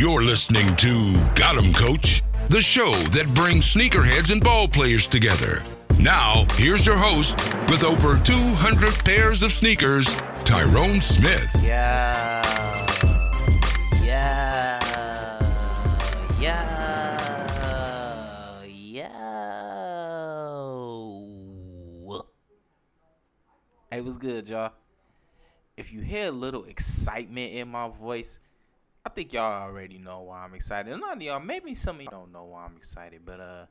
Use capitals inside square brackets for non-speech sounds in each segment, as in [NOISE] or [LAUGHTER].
You're listening to Got 'em Coach, the show that brings sneakerheads and ball players together. Now, here's your host with over 200 pairs of sneakers, Tyrone Smith. Yeah. Yeah. Yeah. Yeah. Hey, what's good, y'all? If you hear a little excitement in my voice, I think y'all already know why I'm excited. A lot of y'all, maybe some of y'all don't know why I'm excited, but uh,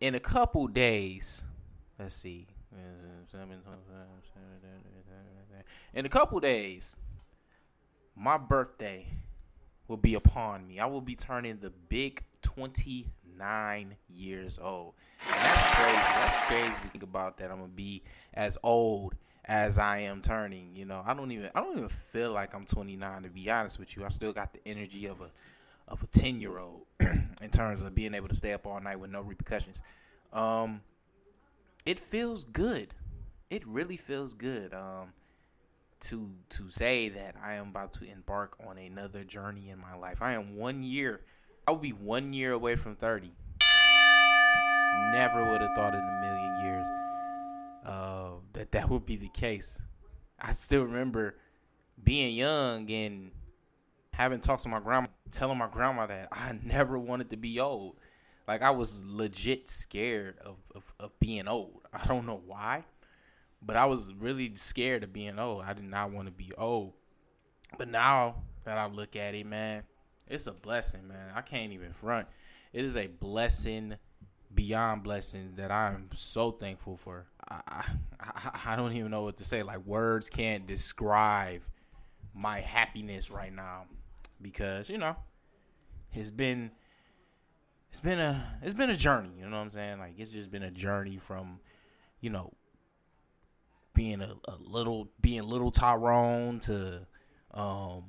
in a couple days, let's see, in a couple days, my birthday will be upon me. I will be turning the big 29 years old. That's crazy. That's crazy to think about that. I'm gonna be as old as I am turning. You know, I don't even I don't even feel like I'm 29 to be honest with you. I still got the energy of a of a 10 year old [CLEARS THROAT] in terms of being able to stay up all night with no repercussions. Um, it feels good. It really feels good. Um, to to say that I am about to embark on another journey in my life. I am one year. I will be one year away from 30. Never would have thought in a million that would be the case. I still remember being young and having talks with my grandma, telling my grandma that I never wanted to be old. Like I was legit scared of, of, of being old. I don't know why, but I was really scared of being old. I did not want to be old. But now that I look at it, man, it's a blessing, man. I can't even front. It is a blessing beyond blessings that I'm so thankful for. I, I, don't even know what to say. Like words can't describe my happiness right now because you know it's been it's been a it's been a journey. You know what I'm saying? Like it's just been a journey from you know being a, a little being little Tyrone to um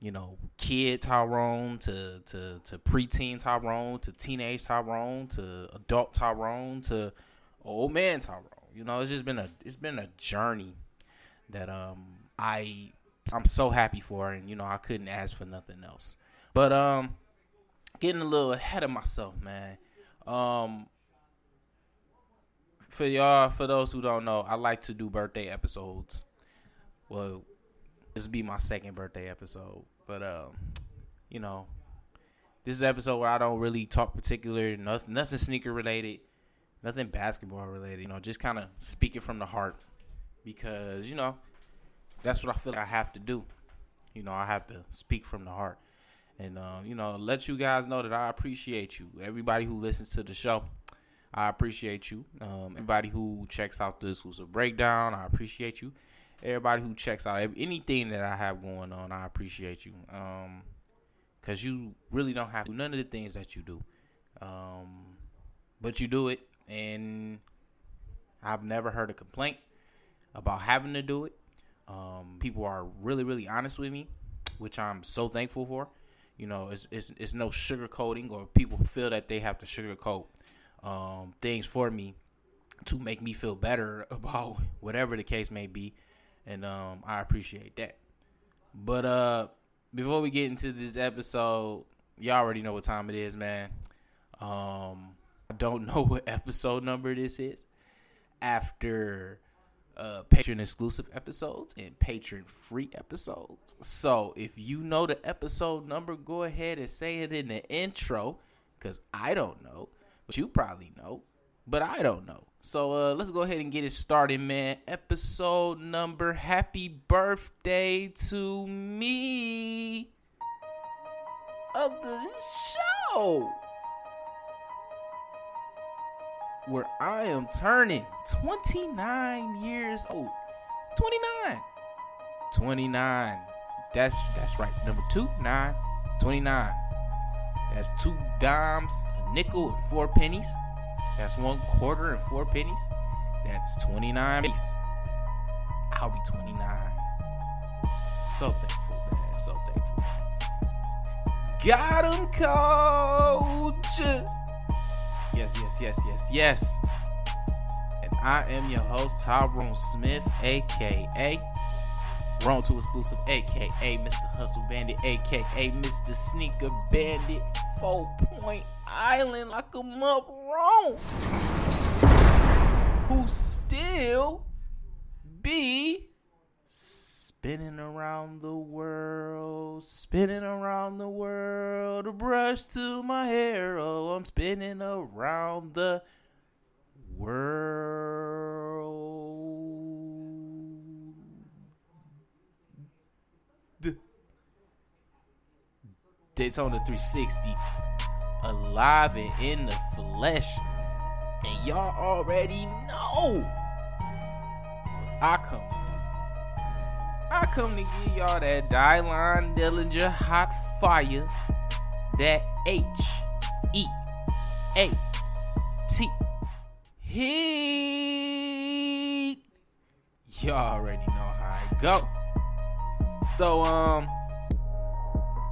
you know, kid Tyrone to to to preteen Tyrone to teenage Tyrone to adult Tyrone to old man Tyrone. You know, it's just been a it's been a journey that um I I'm so happy for and you know, I couldn't ask for nothing else. But um getting a little ahead of myself, man. Um for y'all, for those who don't know, I like to do birthday episodes. Well, this will be my second birthday episode. But um, you know, this is an episode where I don't really talk particular nothing nothing sneaker related, nothing basketball related, you know, just kinda speaking from the heart. Because, you know, that's what I feel like I have to do. You know, I have to speak from the heart. And um, you know, let you guys know that I appreciate you. Everybody who listens to the show. I appreciate you. Um, everybody who checks out this was a breakdown. I appreciate you everybody who checks out anything that I have going on, I appreciate you. Um, cause you really don't have none of the things that you do. Um, but you do it, and I've never heard a complaint about having to do it. Um, people are really, really honest with me, which I'm so thankful for. You know, it's it's, it's no sugarcoating, or people feel that they have to sugarcoat um, things for me to make me feel better [LAUGHS] about whatever the case may be and um, I appreciate that. But uh, before we get into this episode, y'all already know what time it is, man. Um, don't know [LAUGHS] what episode number this is. After uh, patron exclusive episodes and patron free episodes. So if you know the episode number, go ahead and say it in the intro because I don't know, but you probably know, but I don't know. So uh, let's go ahead and get it started, man. Episode number. Happy birthday to me of the show where I am turning 29 years old. 29. 29. That's that's right. Number 2, 9, 29. That's two dimes, a nickel, and four pennies. That's one quarter and four pennies. That's 29 pennies. I'll be 29. So thankful, man. So thankful. Got him, coach. Yes, yes, yes, yes, yes. And I am your host, Tyrone Smith, aka Wrong to Exclusive, aka Mr. Hustle Bandit, aka Mr. Sneaker Bandit, Four Point Island, lock 'em up wrong. Who still be spinning around the world, spinning around the world. A brush to my hair, oh, I'm spinning around the world. Daytona 360, alive and in the flesh. And y'all already know I come I come to give y'all that Dylon Dillinger hot fire, that H E A T heat. Y'all already know how I go. So um,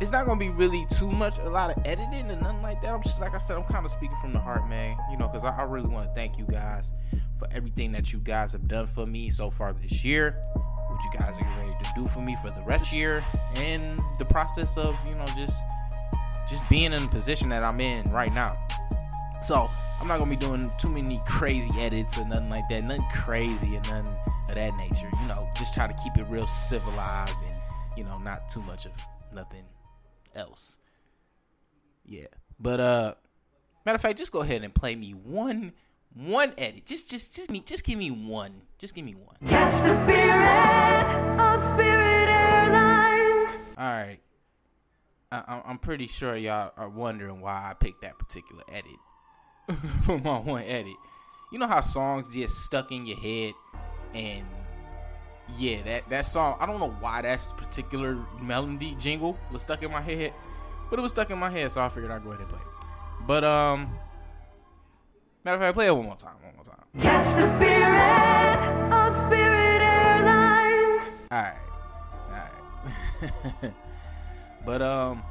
it's not gonna be really too much, a lot of editing and nothing like that. I'm just like I said, I'm kind of speaking from the heart, man. You know, because I, I really want to thank you guys for everything that you guys have done for me so far this year what you guys are ready to do for me for the rest of the year and the process of you know just just being in the position that I'm in right now. So I'm not gonna be doing too many crazy edits or nothing like that, nothing crazy and nothing of that nature. You know, just try to keep it real civilized and you know not too much of nothing else. Yeah, but uh, matter of fact, just go ahead and play me one one edit. Just just just me just give me one. Just give me one. Catch the spirit of Spirit Airlines. All right. I, I'm pretty sure y'all are wondering why I picked that particular edit [LAUGHS] for my one edit. You know how songs get stuck in your head, and yeah, that that song. I don't know why that particular melody jingle was stuck in my head, but it was stuck in my head, so I figured I'd go ahead and play it. But um, matter of fact, play it one more time. One more time. Catch the spirit of Spirit Airlines. All right, all right. [LAUGHS] but um,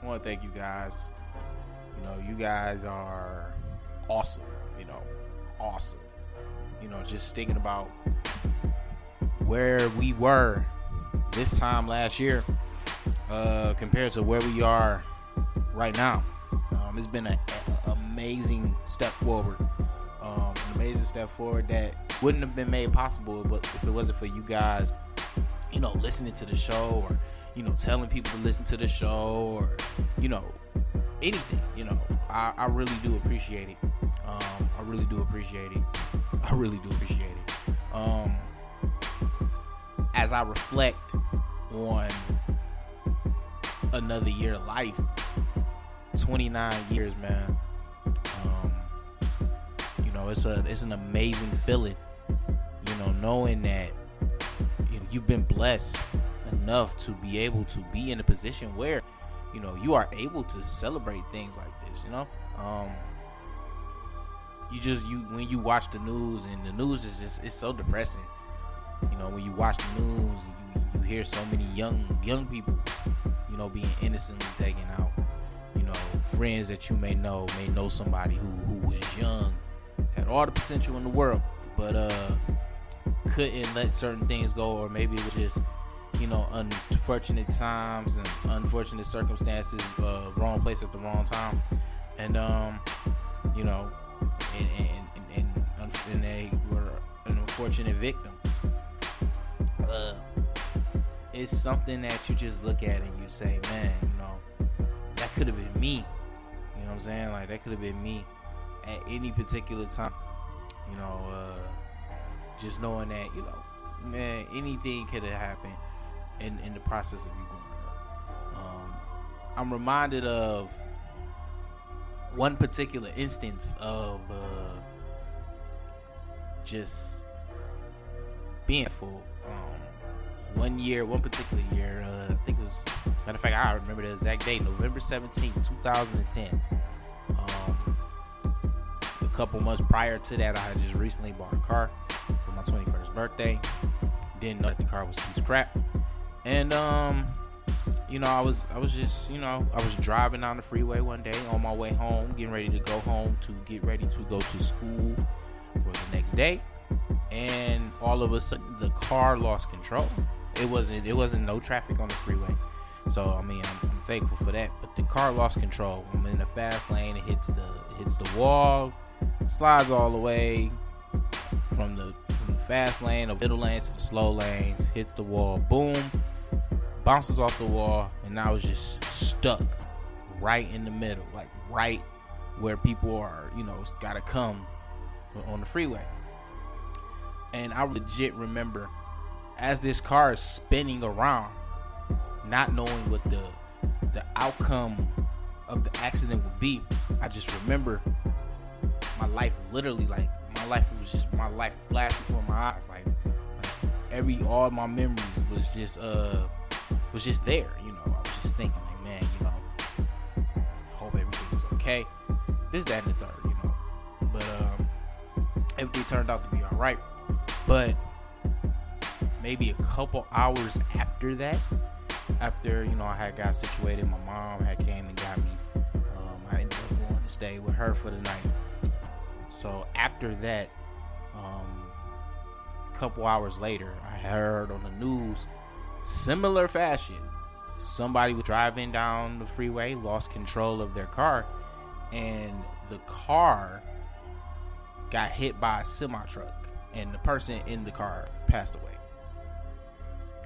I want to thank you guys. You know, you guys are awesome. You know, awesome. You know, just thinking about where we were this time last year uh, compared to where we are right now. Um, it's been an amazing step forward. Um, an amazing step forward that wouldn't have been made possible but if it wasn't for you guys, you know, listening to the show or, you know, telling people to listen to the show or, you know, anything, you know, I, I really do appreciate it. Um, I really do appreciate it. I really do appreciate it. Um, as I reflect on another year of life, 29 years, man. Um, you know, it's a it's an amazing feeling. You know, knowing that you know you've been blessed enough to be able to be in a position where you know you are able to celebrate things like this. You know, um, you just you when you watch the news and the news is just it's so depressing. You know, when you watch the news, you you hear so many young young people, you know, being innocently taken out. You know, friends that you may know may know somebody who who was young, had all the potential in the world, but uh, couldn't let certain things go, or maybe it was just you know unfortunate times and unfortunate circumstances, uh, wrong place at the wrong time, and um, you know, and and, and, and, and they were an unfortunate victim. Uh, it's something that you just look at and you say, man, could have been me. You know what I'm saying? Like that could have been me at any particular time. You know, uh, just knowing that, you know, man, anything could have happened in in the process of you growing up. Um, I'm reminded of one particular instance of uh, just being full. Um, one year, one particular year, uh, I think it was, matter of fact, I remember the exact date, November 17, 2010. Um, a couple months prior to that, I had just recently bought a car for my 21st birthday. Didn't know that the car was piece crap. And, um, you know, I was I was just, you know, I was driving down the freeway one day on my way home, getting ready to go home to get ready to go to school for the next day. And all of a sudden the car lost control. It wasn't it wasn't no traffic on the freeway. So I mean I'm, I'm thankful for that. But the car lost control. I'm in the fast lane, it hits the it hits the wall, slides all the way from the from the fast lane, the middle lanes to the slow lanes, hits the wall, boom, bounces off the wall, and now it's just stuck right in the middle, like right where people are, you know, gotta come on the freeway. And I legit remember as this car is spinning around, not knowing what the the outcome of the accident would be. I just remember my life literally like my life was just my life flashed before my eyes. Like, like every all my memories was just uh was just there you know? I was just thinking like man you know hope everything is okay. This that and the third you know? But um everything turned out to be all right. But maybe a couple hours after that after you know i had got situated my mom had came and got me. Um, i ended up going to stay with her for the night. So after that, um, a couple hours later, I heard on the news, similar fashion, somebody was driving down the freeway, lost control of their car, and the car got hit by a semi truck, and the person in the car passed away.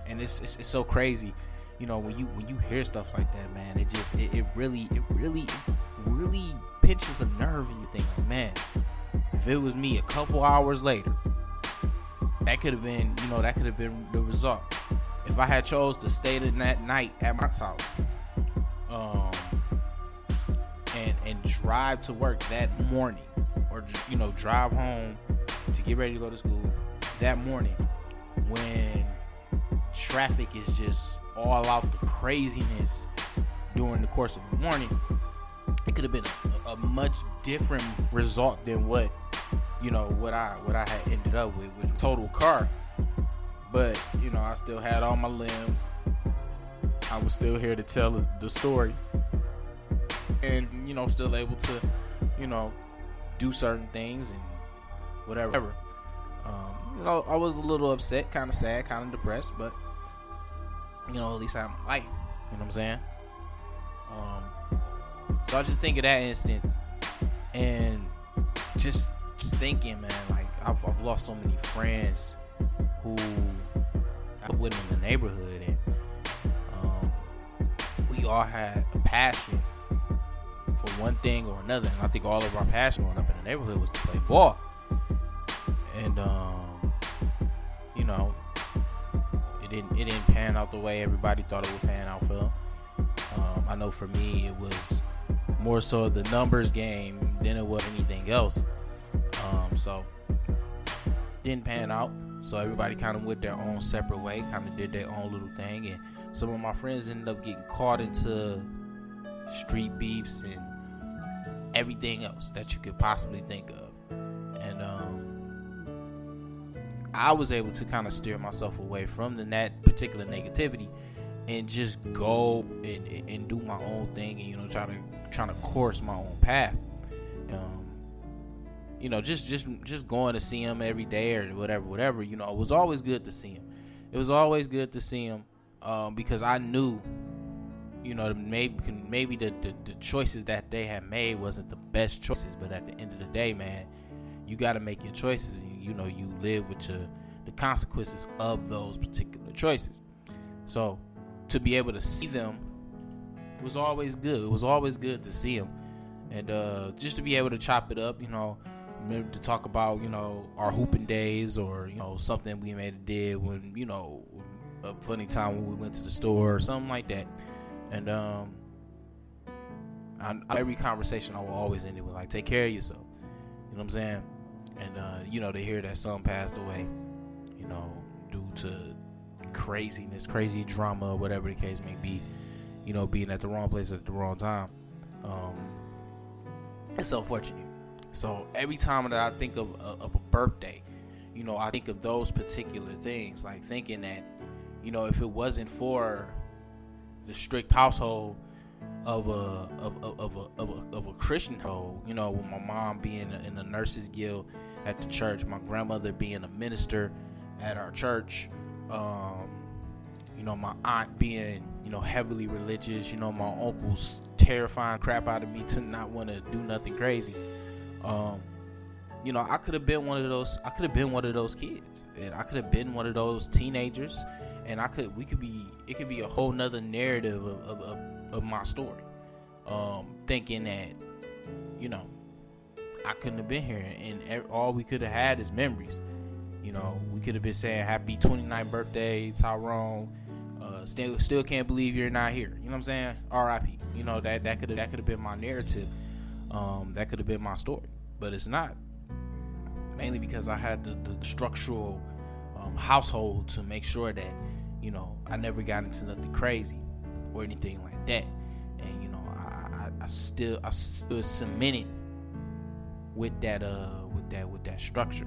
And it's, it's, it's so crazy, you know, when you when you hear stuff like that, man. It just it, it really it really really pinches a nerve, and you think, like, man, if it was me a couple hours later, that could have been, you know, that could have been the result. If I had chose to stay the that night at my house, um, and and drive to work that morning, or you know, drive home to get ready to go to school that morning, when traffic is just all out the craziness during the course of the morning, it could have been a, a, much different result than what you know what I what I had ended up with, which total car. But you know, I still had all my limbs. I was still here to tell the story, and you know, still able to, you know, do certain things and whatever. Um, you know, I was a little upset, kind of sad, kind of depressed, but you know, at least I have my life. You know what I'm saying? Um, so I just think of that instance, and just just thinking, man, like I've, I've lost so many friends who I with in the neighborhood, and um, we all had a passion for one thing or another. And I think all of our passion growing up in the neighborhood was to play ball, and um, you know, it didn't it didn't pan out the way everybody thought it would pan out for. Um, I know for me, it was more so the numbers game than it was anything else. Um, so didn't pan out. So everybody kind of went their own separate way, kind of did their own little thing, and some of my friends ended up getting caught into street beefs and everything else that you could possibly think of. I was able to kind of steer myself away from the, that particular negativity and just go and, and do my own thing and you know try to trying to course my own path. Um, you know, just just just going to see him every day or whatever, whatever. You know, it was always good to see him. It was always good to see him um, because I knew, you know, maybe maybe the, the the choices that they had made wasn't the best choices, but at the end of the day, man, you got to make your choices. And, you know, you live with your the consequences of those particular choices. So to be able to see them was always good. It was always good to see them, and uh, just to be able to chop it up, you know, to talk about you know our hooping days or you know something we made did when you know a funny time when we went to the store or something like that, and um. I, every conversation I will always end it with like take care of yourself. You know what I'm saying? And uh, you know, to hear that son passed away, you know, due to craziness, crazy drama, whatever the case may be, you know, being at the wrong place at the wrong time. Um, it's unfortunate. So every time that I think of, of a birthday, you know, I think of those particular things, like thinking that, you know, if it wasn't for the strict household of a of, of, of a, of a of a Christian home, you know, with my mom being in the nurses guild at the church, my grandmother being a minister at our church, um, you know, my aunt being, you know, heavily religious, you know, my uncle's terrifying crap out of me to not want to do nothing crazy. Um, you know, I could have been one of those. I could have been one of those kids, and I could have been one of those teenagers, and I could. We could be. It could be a whole nother narrative of of, of, of my story. Um, thinking that, you know, I couldn't have been here, and all we could have had is memories. You know, we could have been saying happy 29th birthday, Tyrone. Uh, still, still can't believe you're not here. You know what I'm saying? R.I.P. You know that that could that could have been my narrative. Um, that could have been my story, but it's not. Mainly because I had the, the structural um, household to make sure that you know I never got into nothing crazy or anything like that, and you know I, I, I still I stood cemented with that uh with that with that structure.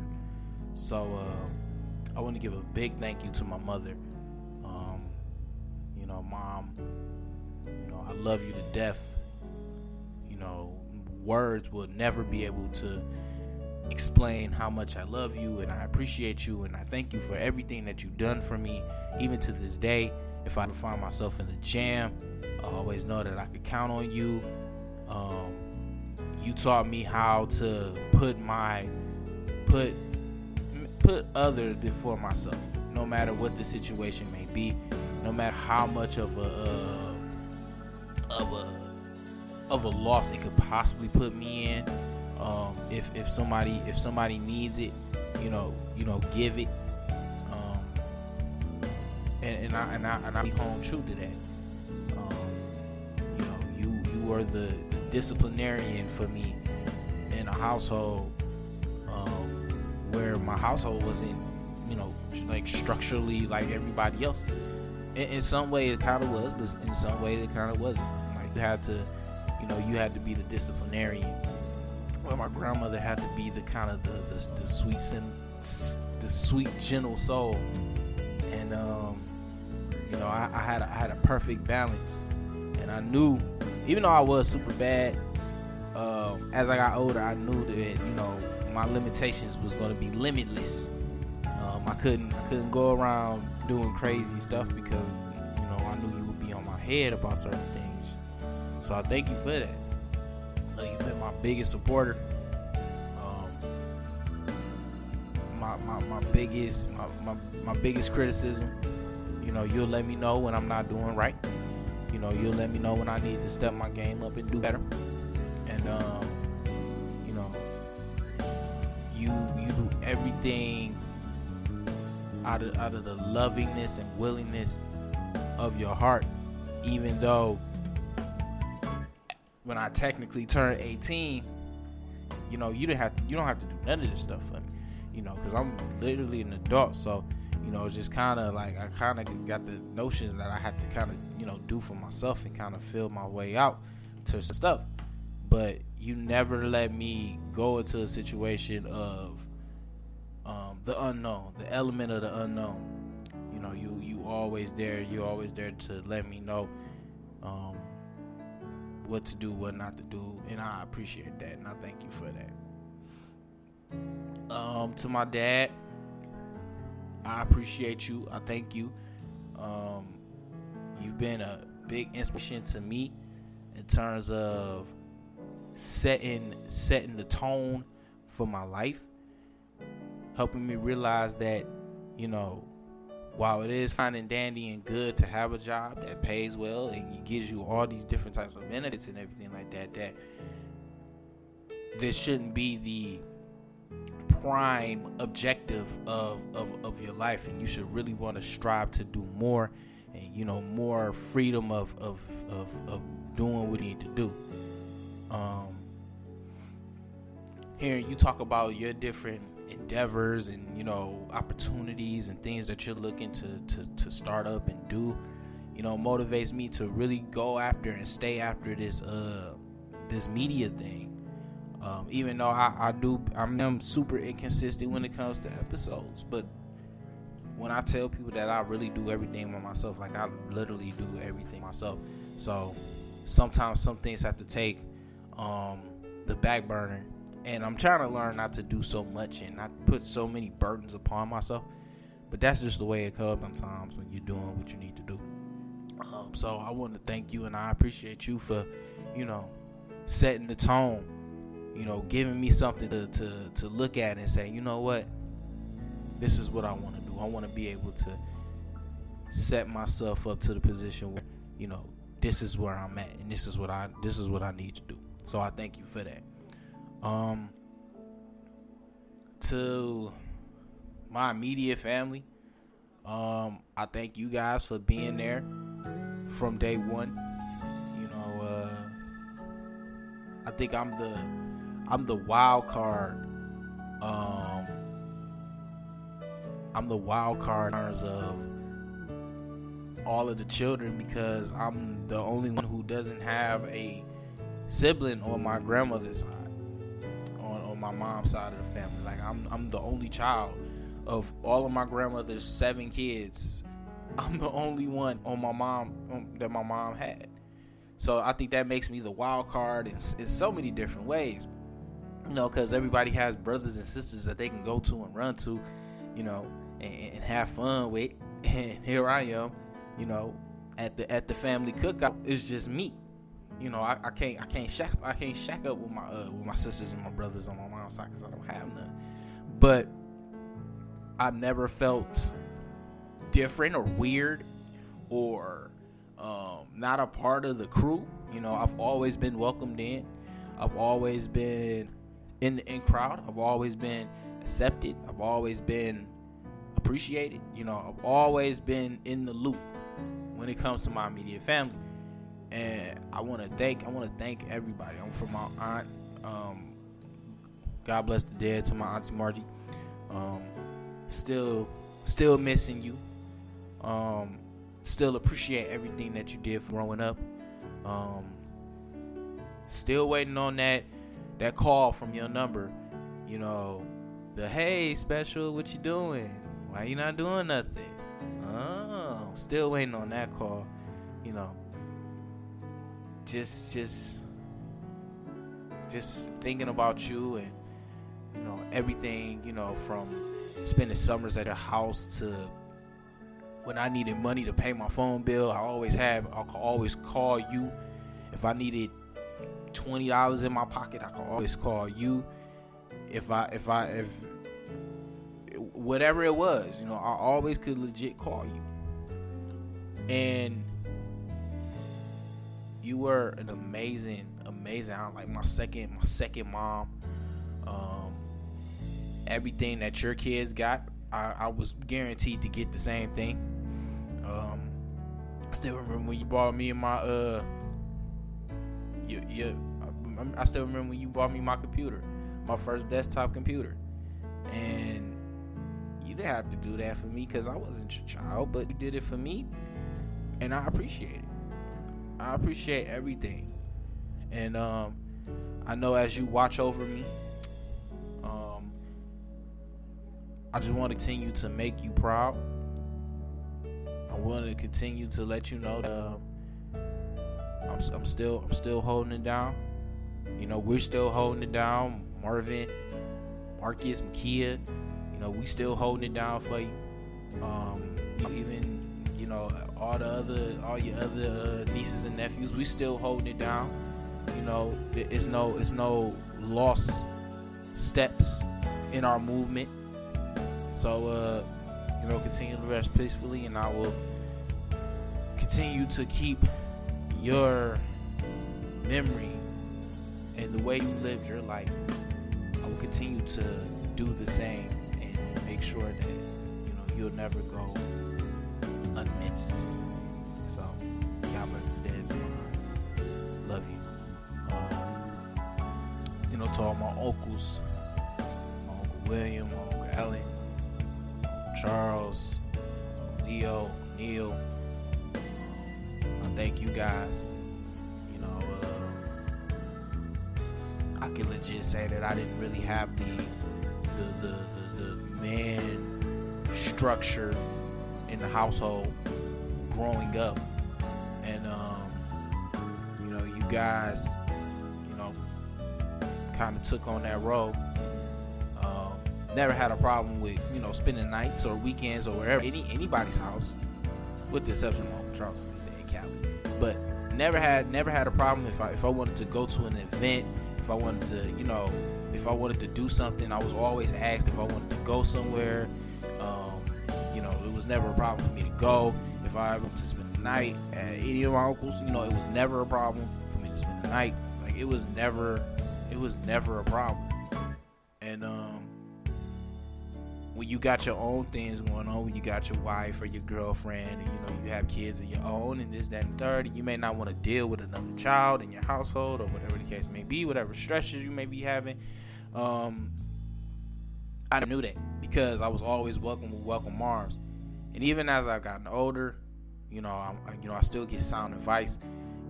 So uh, I want to give a big thank you to my mother. Um, you know, mom. You know, I love you to death. You know, words will never be able to explain how much I love you and I appreciate you and I thank you for everything that you've done for me, even to this day. If I find myself in a jam, I always know that I could count on you. Um, you taught me how to put my put put others before myself, no matter what the situation may be, no matter how much of a uh, of a of a loss it could possibly put me in. Um, if if somebody if somebody needs it, you know, you know, give it. Um, and, and I and I and I be home true to that. Um, you know, you you are the, the disciplinarian for me in a household where my household wasn't, you know, like structurally like everybody else's. In, in some way, it kind of was, but in some way, it kind of wasn't. Like you had to, you know, you had to be the disciplinarian. Well, my grandmother had to be the kind of the the, the sweet, the sweet, gentle soul, and um, you know, I, I had a, I had a perfect balance, and I knew, even though I was super bad, um, as I got older, I knew that you know my limitations was going to be limitless. Um, I couldn't I couldn't go around doing crazy stuff because you know I knew you would be on my head about certain things. So I thank you for that. I know you've been my biggest supporter. Um, my, my, my biggest my, my, my biggest criticism. You know, you'll let me know when I'm not doing right. You know, you'll let me know when I need to step my game up and do better. And um, you know, you you do everything out of out of the lovingness and willingness of your heart, even though when I technically turn 18, you know, you don't have to, you don't have to do none of this stuff for me, you know, because I'm literally an adult. So, you know, it's just kind of like I kind of got the notions that I have to kind of, you know, do for myself and kind of feel my way out to stuff. But you never let me go into a situation of um, the unknown, the element of the unknown. You know, you you always there. You always there to let me know um, what to do, what not to do, and I appreciate that, and I thank you for that. Um, to my dad, I appreciate you. I thank you. Um, you've been a big inspiration to me in terms of setting setting the tone for my life, helping me realize that you know while it is fine and dandy and good to have a job that pays well and gives you all these different types of benefits and everything like that, that this shouldn't be the prime objective of, of, of your life. And you should really want to strive to do more and you know more freedom of of, of, of doing what you need to do. Um hearing you talk about your different endeavors and you know opportunities and things that you're looking to to, to start up and do you know motivates me to really go after and stay after this uh this media thing. Um, even though I, I do I'm super inconsistent when it comes to episodes but when I tell people that I really do everything by myself like I literally do everything myself so sometimes some things have to take um, the back burner and I'm trying to learn not to do so much and not put so many burdens upon myself. But that's just the way it comes sometimes when you're doing what you need to do. Um, so I want to thank you and I appreciate you for, you know, setting the tone. You know, giving me something to to, to look at and say, you know what, this is what I want to. I want to be able to set myself up to the position where, you know, this is where I'm at and this is what I this is what I need to do. So I thank you for that. Um, to my immediate family, um, I thank you guys for being there from day one. You know, uh, I think I'm the I'm the wild card. Um, I'm the wild card in terms of all of the children because I'm the only one who doesn't have a sibling on my grandmother's side on, on my mom's side of the family. Like I'm I'm the only child of all of my grandmother's seven kids. [LAUGHS] I'm the only one on my mom um, that my mom had. So I think that makes me the wild card in, in so many different ways. You know, because everybody has brothers and sisters that they can go to and run to, you know, and, and have fun with. [LAUGHS] And here I am, you know, at the at the family cookout. It's just me you know, I, I can't I can't shack I can't shack up with my uh, with my sisters and my brothers on my mom's side because I don't have none. But I've never felt different or weird or um, not a part of the crew. You know, I've always been welcomed in. I've always been in the in crowd. I've always been accepted. I've always been appreciated. You know, I've always been in the loop when it comes to my immediate family and I want to thank I want to thank everybody. I'm from my aunt. Um, God bless the dead to my auntie Margie. Um, still, still missing you. Um, still appreciate everything that you did growing up. Um, still waiting on that that call from your number. You know, the hey special, what you doing? Why you not doing nothing? Oh, still waiting on that call. You know, just just just thinking about you and you know everything you know from spending summers at your house to when I needed money to pay my phone bill I always had I could always call you if I needed twenty dollars in my pocket I could always call you if I if I if whatever it was you know I always could legit call you and you were an amazing, amazing. like my second, my second mom. Um, everything that your kids got, I, I was guaranteed to get the same thing. Um, I still remember when you bought me my uh, your I still remember when you bought me my computer, my first desktop computer, and you didn't have to do that for me because I wasn't your child, but you did it for me, and I appreciate it. I appreciate everything. And um, I know as you watch over me, um, I just want to continue to make you proud. I want to continue to let you know that uh, I'm, I'm still I'm still holding it down. You know, we're still holding it down. Marvin, Marcus, Makia, know, we still holding it down for you. Um, even you know all the other, all your other uh, nieces and nephews, we still holding it down. You know, it's no, it's no lost steps in our movement. So, uh, you know, continue to rest peacefully, and I will continue to keep your memory and the way you lived your life. I will continue to do the same make sure that you know you'll never go unmissed. So, God bless the dead tomorrow. Love you. Um, you know, to all my uncles, my uncle William, my uncle Ellen, Charles, Leo, Neil. I thank you guys. You know, uh, I can legit say that I didn't really have the the the, the, man structure in the household growing up, and um, you know, you guys, you know, kind of took on that role. Um, never had a problem with you know spending nights or weekends or wherever any anybody's house, with the exception of Uncle Charles to this day in Cali. But never had never had a problem if I if I wanted to go to an event, if I wanted to you know if I wanted to do something, I was always asked if I wanted to go somewhere. Um, you know, it was never a problem for me to go. If I wanted to spend the night at any of my uncles, you know, it was never a problem for me to spend the night. Like it was never, it was never a problem. When you got your own things going on, when you got your wife or your girlfriend, and you know you have kids of your own, and this, that, and third, and you may not want to deal with another child in your household or whatever the case may be, whatever stresses you may be having. Um, I knew that because I was always welcome with welcome arms, and even as I've gotten older, you know, I'm, you know, I still get sound advice.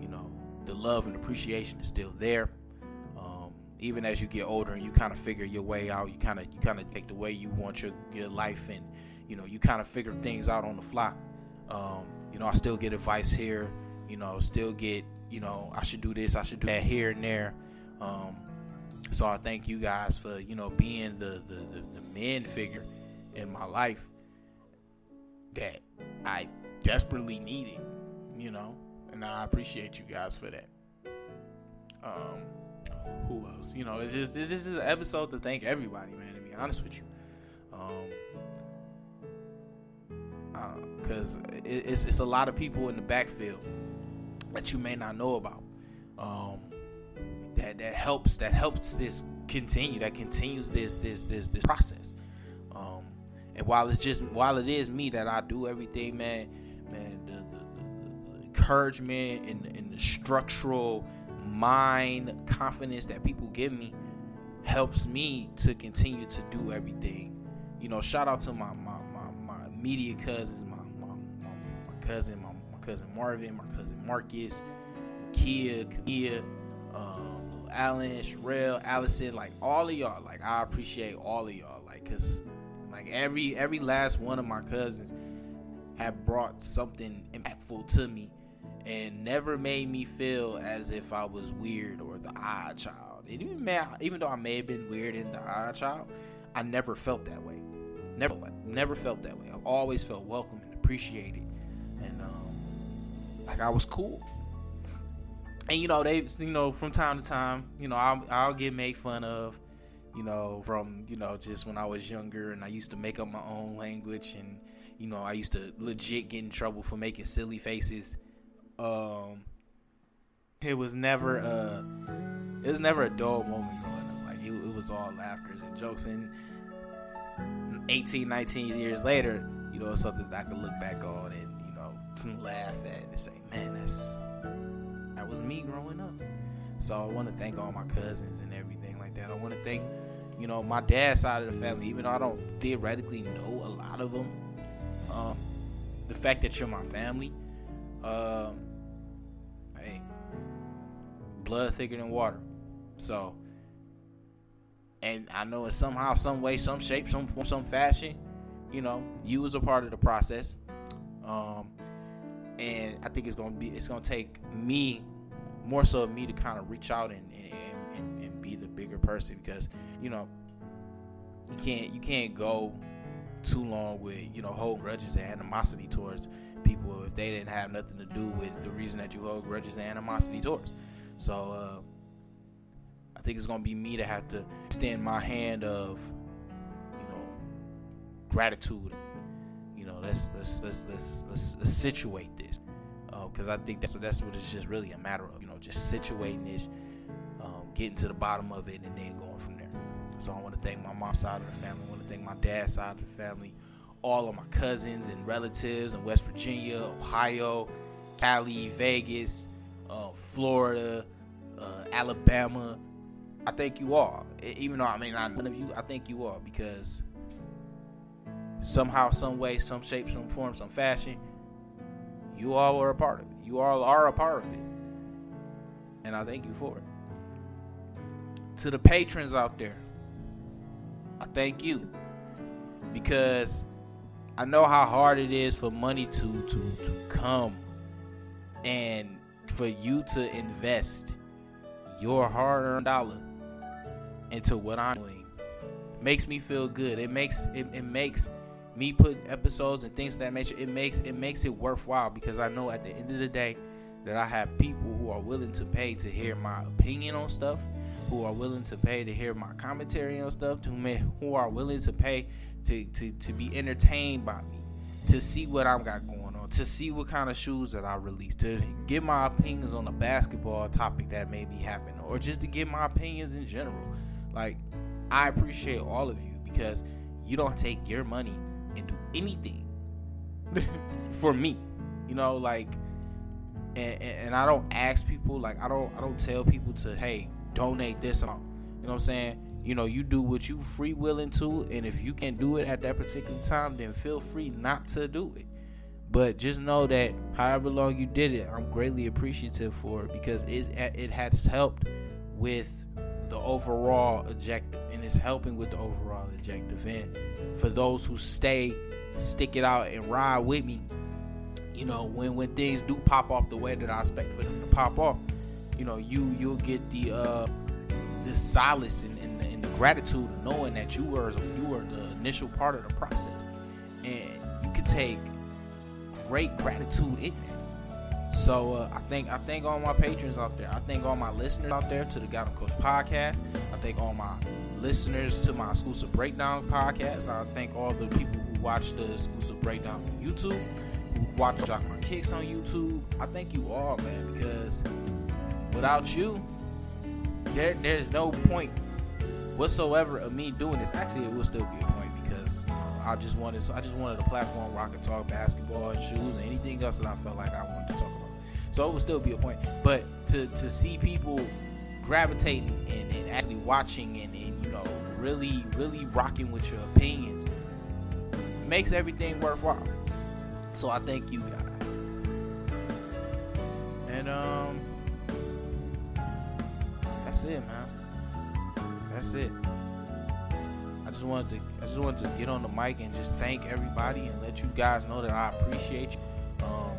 You know, the love and appreciation is still there. Even as you get older and you kind of figure your way out, you kind of you kind of take the way you want your your life, and you know, you kind of figure things out on the fly. Um, you know, I still get advice here. You know, still get you know, I should do this, I should do that here and there. Um, so I thank you guys for you know being the the, the, the men figure in my life that I desperately needed, you know, and I appreciate you guys for that. Um, who else? You know, it's just this is an episode to thank everybody, man. To be honest with you, um, because it, it's it's a lot of people in the backfield that you may not know about. Um, that that helps that helps this continue that continues this this this this process um and while it's just while it is me that i do everything man man the, the, the encouragement and, and the structural mind confidence that people give me helps me to continue to do everything you know shout out to my my my, my immediate cousins my, my, my, my cousin my, my cousin marvin my cousin marcus kia kia um, Alan, Sherelle, Allison, like all of y'all. Like I appreciate all of y'all. Like cause like every every last one of my cousins have brought something impactful to me and never made me feel as if I was weird or the odd child. And even even though I may have been weird in the odd child, I never felt that way. Never never felt that way. I've always felt welcome and appreciated. And um, like I was cool and you know they you know from time to time you know I'll, I'll get made fun of you know from you know just when i was younger and i used to make up my own language and you know i used to legit get in trouble for making silly faces um it was never uh it was never a dull moment growing up like it, it was all laughter and jokes and 18 19 years later you know it's something that i could look back on and you know [LAUGHS] laugh at and say man that's that was me growing up. So I want to thank all my cousins and everything like that. I want to thank, you know, my dad's side of the family, even though I don't theoretically know a lot of them. Um, the fact that you're my family, um, hey, blood thicker than water. So, and I know in somehow, some way, some shape, some form, some fashion, you know, you was a part of the process. Um, and I think it's gonna be it's gonna take me more so me to kind of reach out and and, and, and be the bigger person because you know you can't you can't go too long with you know holding grudges and animosity towards people if they didn't have nothing to do with the reason that you hold grudges and animosity towards. So uh, I think it's gonna be me to have to extend my hand of you know gratitude. You know, let's let's let's let's let's, let's situate this because I think that's that's what it's just really a matter of. You know, just situating this, um, getting to the bottom of it, and then going from there. So I want to thank my mom's side of the family. I want to thank my dad's side of the family, all of my cousins and relatives in West Virginia, Ohio, Cali, Vegas, uh, Florida, uh, Alabama. I thank you all. E- Even though I mean not none of you, I thank you all because somehow, some way, some shape, some form, some fashion, you all are a part of it. You all are a part of it. And I thank you for it. To the patrons out there, I thank you. Because I know how hard it is for money to to to come and for you to invest your hard-earned dollar into what I'm doing makes me feel good. It makes it, it makes me put episodes and things that nature. It makes it makes it worthwhile because I know at the end of the day that I have people who are willing to pay to hear my opinion on stuff, who are willing to pay to hear my commentary on stuff, may, who are willing to pay to, to to be entertained by me, to see what I've got going on, to see what kind of shoes that I release, to get my opinions on a basketball topic that may be happening, or just to get my opinions in general. Like I appreciate all of you because you don't take your money and do anything [LAUGHS] for me. You know, like and, and, I don't ask people like I don't I don't tell people to hey donate this amount. You know what I'm saying? You know, you do what you free willing to, and if you can do it at that particular time, then feel free not to do it. But just know that however long you did it, I'm greatly appreciative for it because it it has helped with the overall objective, and it's helping with the overall objective. And for those who stay, stick it out and ride with me, you know, when when things do pop off the way that I expect for them to pop off, you know, you you'll get the uh the solace and, and, the, and the gratitude of knowing that you were you were the initial part of the process, and you can take great gratitude in that. So uh, I think I thank all my patrons out there. I thank all my listeners out there to the Got 'em Coach podcast. I thank all my listeners to my exclusive breakdown podcast. I thank all the people who watch the exclusive breakdown on YouTube, who watch Jock My Kicks on YouTube. I thank you all, man, because without you, there there's no point whatsoever of me doing this. Actually, it will still be a point because I just wanted I just wanted a platform where I could talk basketball and shoes and anything else that I felt like I wanted to talk about. So it would still be a point. But to to see people gravitating and, and actually watching and, and you know really really rocking with your opinions makes everything worthwhile. So I thank you guys. And um that's it, man. That's it. I just wanted to I just wanted to get on the mic and just thank everybody and let you guys know that I appreciate you. Um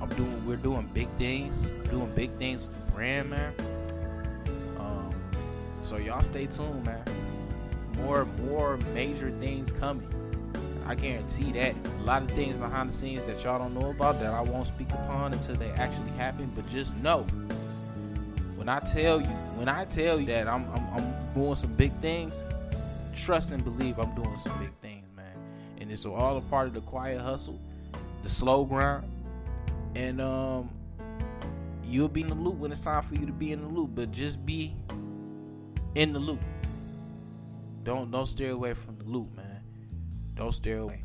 I'm doing we're doing big things, doing big things with the brand, man. Um so y'all stay tuned, man. More more major things coming. I guarantee that. A lot of things behind the scenes that y'all don't know about that I won't speak upon until they actually happen. But just know, when I tell you, when I tell you that I'm, I'm, I'm doing some big things, trust and believe I'm doing some big things, man. And it's all a part of the quiet hustle, the slow grind, and um, you'll be in the loop when it's time for you to be in the loop. But just be in the loop. Don't don't steer away from the loop, man. Don't steer away.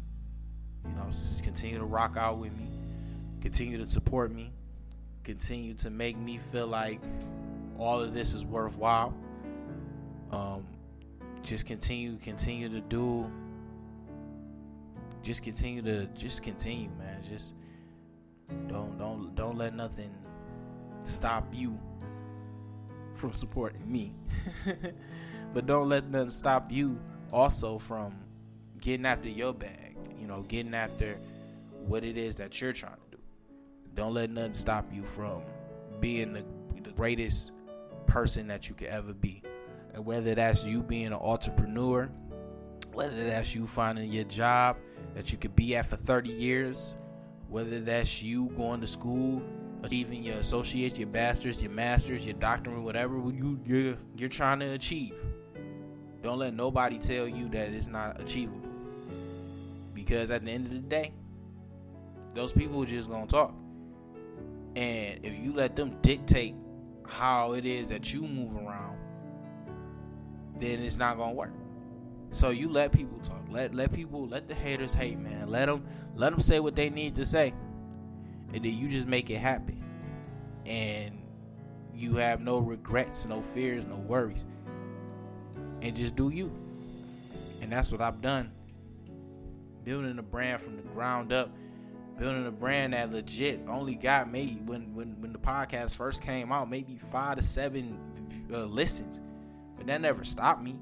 You know, continue to rock out with me. Continue to support me. Continue to make me feel like all of this is worthwhile. Um, just continue, continue to do. Just continue to, just continue, man. Just don't, don't, don't let nothing stop you from supporting me. [LAUGHS] but don't let nothing stop you also from getting after your bag. You know, getting after what it is that you're trying to do. Don't let nothing stop you from being the, the greatest person that you could ever be. And whether that's you being an entrepreneur, whether that's you finding your job that you could be at for 30 years, whether that's you going to school, achieving your associates, your bachelors, your masters, your doctorate, whatever you you're you're trying to achieve. Don't let nobody tell you that it's not achievable. Because at the end of the day, those people are just gonna talk. And if you let them dictate how it is that you move around, then it's not gonna work. So you let people talk. Let let people let the haters hate, man. Let them let them say what they need to say, and then you just make it happen. And you have no regrets, no fears, no worries, and just do you. And that's what I've done. Building a brand from the ground up, building a brand that legit only got maybe when when when the podcast first came out, maybe five to seven uh, listens, but that never stopped me.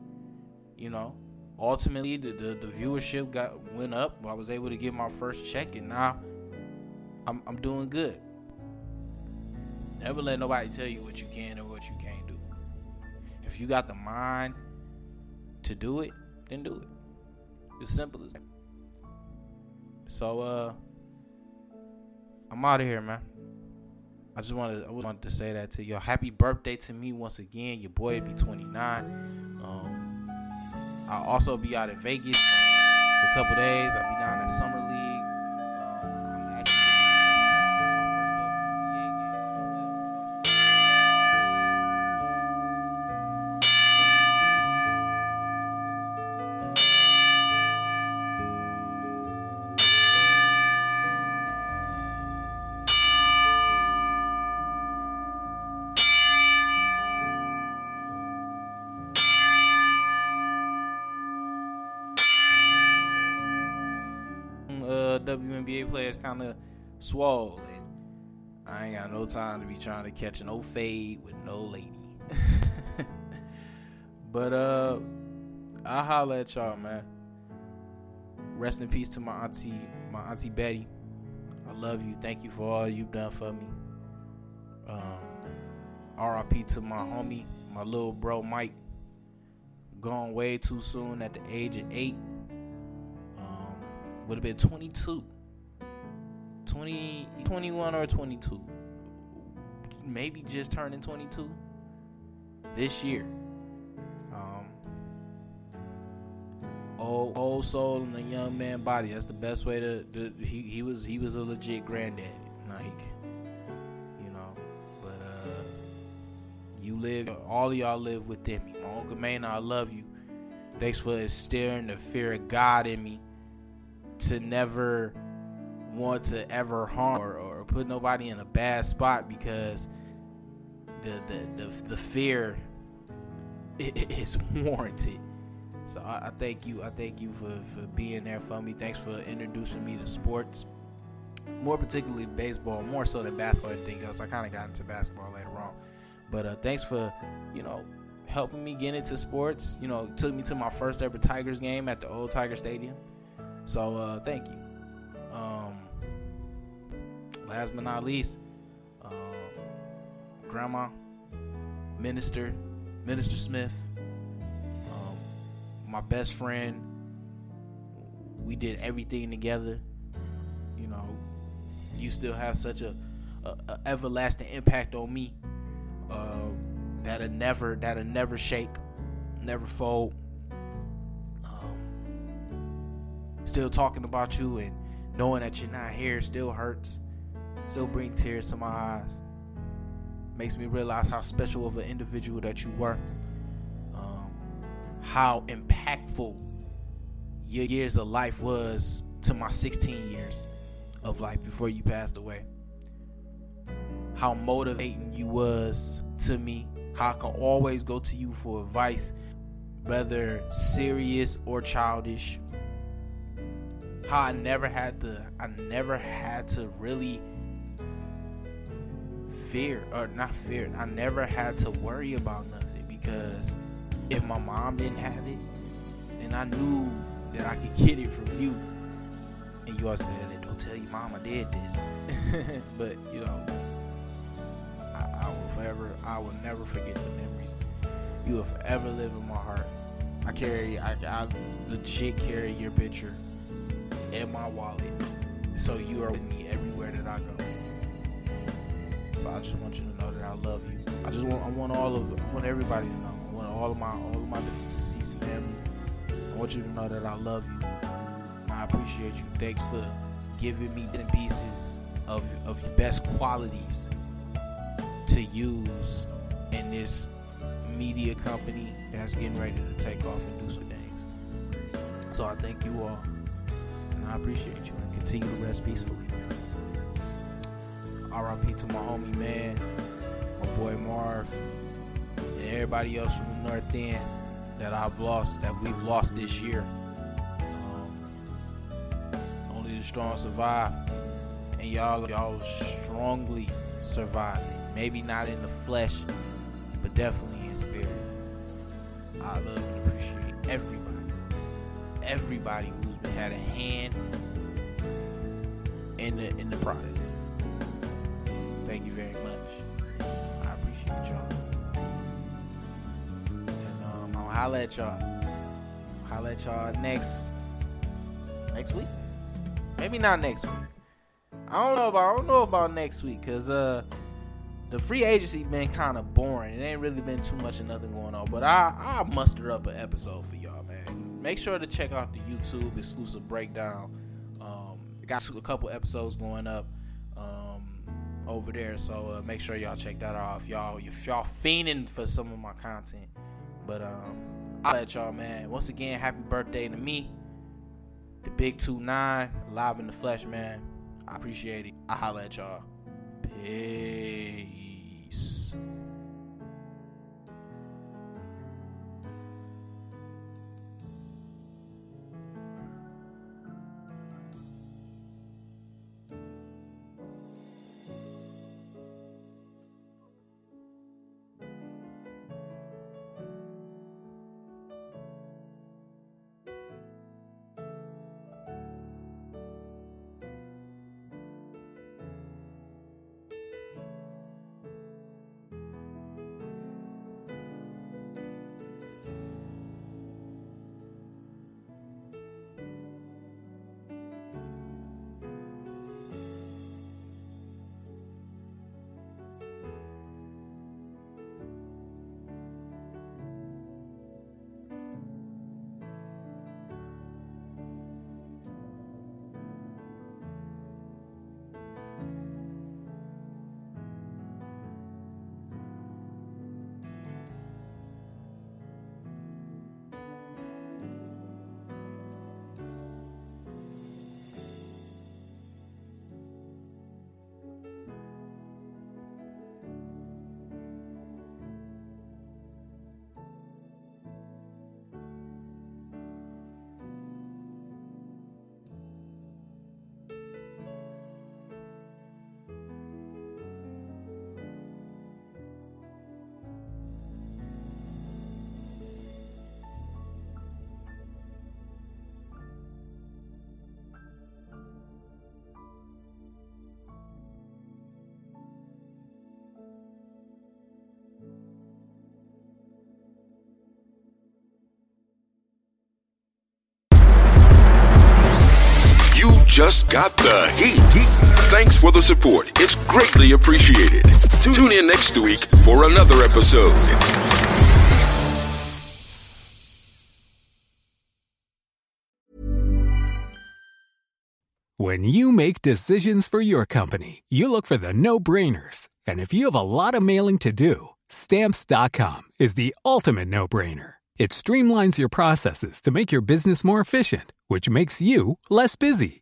You know, ultimately the, the, the viewership got went up. I was able to get my first check, and now I'm I'm doing good. Never let nobody tell you what you can or what you can't do. If you got the mind to do it, then do it. It's simple as that. So uh I'm out of here, man. I just wanted I wanted to say that to you. Happy birthday to me once again. Your boy be 29. Um, I'll also be out in Vegas for a couple days. I'll be down at Summer WNBA players kind of swole, and I ain't got no time to be trying to catch no fade with no lady. [LAUGHS] but uh, I'll holler at y'all, man. Rest in peace to my auntie, my auntie Betty. I love you. Thank you for all you've done for me. Um, RIP to my homie, my little bro Mike. Gone way too soon at the age of eight would have been 22 20 21 or 22 maybe just turning 22 this year. Um old old soul in a young man body. That's the best way to, to he, he was he was a legit granddad. Like you know but uh you live all y'all live within me. My uncle Maynard I love you. Thanks for instilling the fear of God in me to never want to ever harm or, or put nobody in a bad spot because the the the, the fear [LAUGHS] is warranted. So I, I thank you. I thank you for, for being there for me. Thanks for introducing me to sports, more particularly baseball, more so than basketball and else. I kind of got into basketball later on, but uh, thanks for you know helping me get into sports. You know, took me to my first ever Tigers game at the old Tiger Stadium. So uh, thank you. Um, last but not least, um, Grandma, Minister, Minister Smith, um, my best friend. We did everything together. You know, you still have such a, a, a everlasting impact on me um, that'll never that'll never shake, never fold. Still talking about you and knowing that you're not here still hurts. Still bring tears to my eyes. Makes me realize how special of an individual that you were. Um, how impactful your years of life was to my 16 years of life before you passed away. How motivating you was to me. How I can always go to you for advice, whether serious or childish how I never had to I never had to really fear or not fear. I never had to worry about nothing because if my mom didn't have it, then I knew that I could get it from you. And you always said, "Don't tell your mom I did this," [LAUGHS] but you know, I, I will forever, I will never forget the memories You will forever live in my heart. I carry, I, I legit carry your picture in my wallet. So you are with me everywhere that I go. But I just want you to know that I love you. I just want, I want all of, I want everybody to know. I want all of my, all of my deceased family. I want you to know that I love you. I appreciate you. Thanks for giving me the pieces of of your best qualities to use in this media company that's getting ready to take off and do some things. So I thank you all, and I appreciate you, and continue to rest peacefully. R.I.P. to my homie man, my boy Marv, and everybody else from the North End that I've lost, that we've lost this year. Um, only the strong survive, and y'all, y'all strongly survived. Maybe not in the flesh, but definitely in spirit. I love and appreciate everybody, everybody who's had a hand in the in the process. Thank you very much. I appreciate y'all. And um, I'll holla at y'all. Holla at y'all next next week. Maybe not next week. I don't know about I don't know about next week because uh the free agency been kind of boring. It ain't really been too much of nothing going on. But I I muster up an episode for man. Make sure to check out the YouTube exclusive breakdown. Um, got a couple episodes going up um, over there, so uh, make sure y'all check that out if y'all if y'all fiending for some of my content. But um, I'll let y'all, man. Once again, happy birthday to me, the Big Two Nine, live in the flesh, man. I appreciate it. I holla at y'all. Peace. Just got the heat. Thanks for the support. It's greatly appreciated. Tune in next week for another episode. When you make decisions for your company, you look for the no brainers. And if you have a lot of mailing to do, stamps.com is the ultimate no brainer. It streamlines your processes to make your business more efficient, which makes you less busy.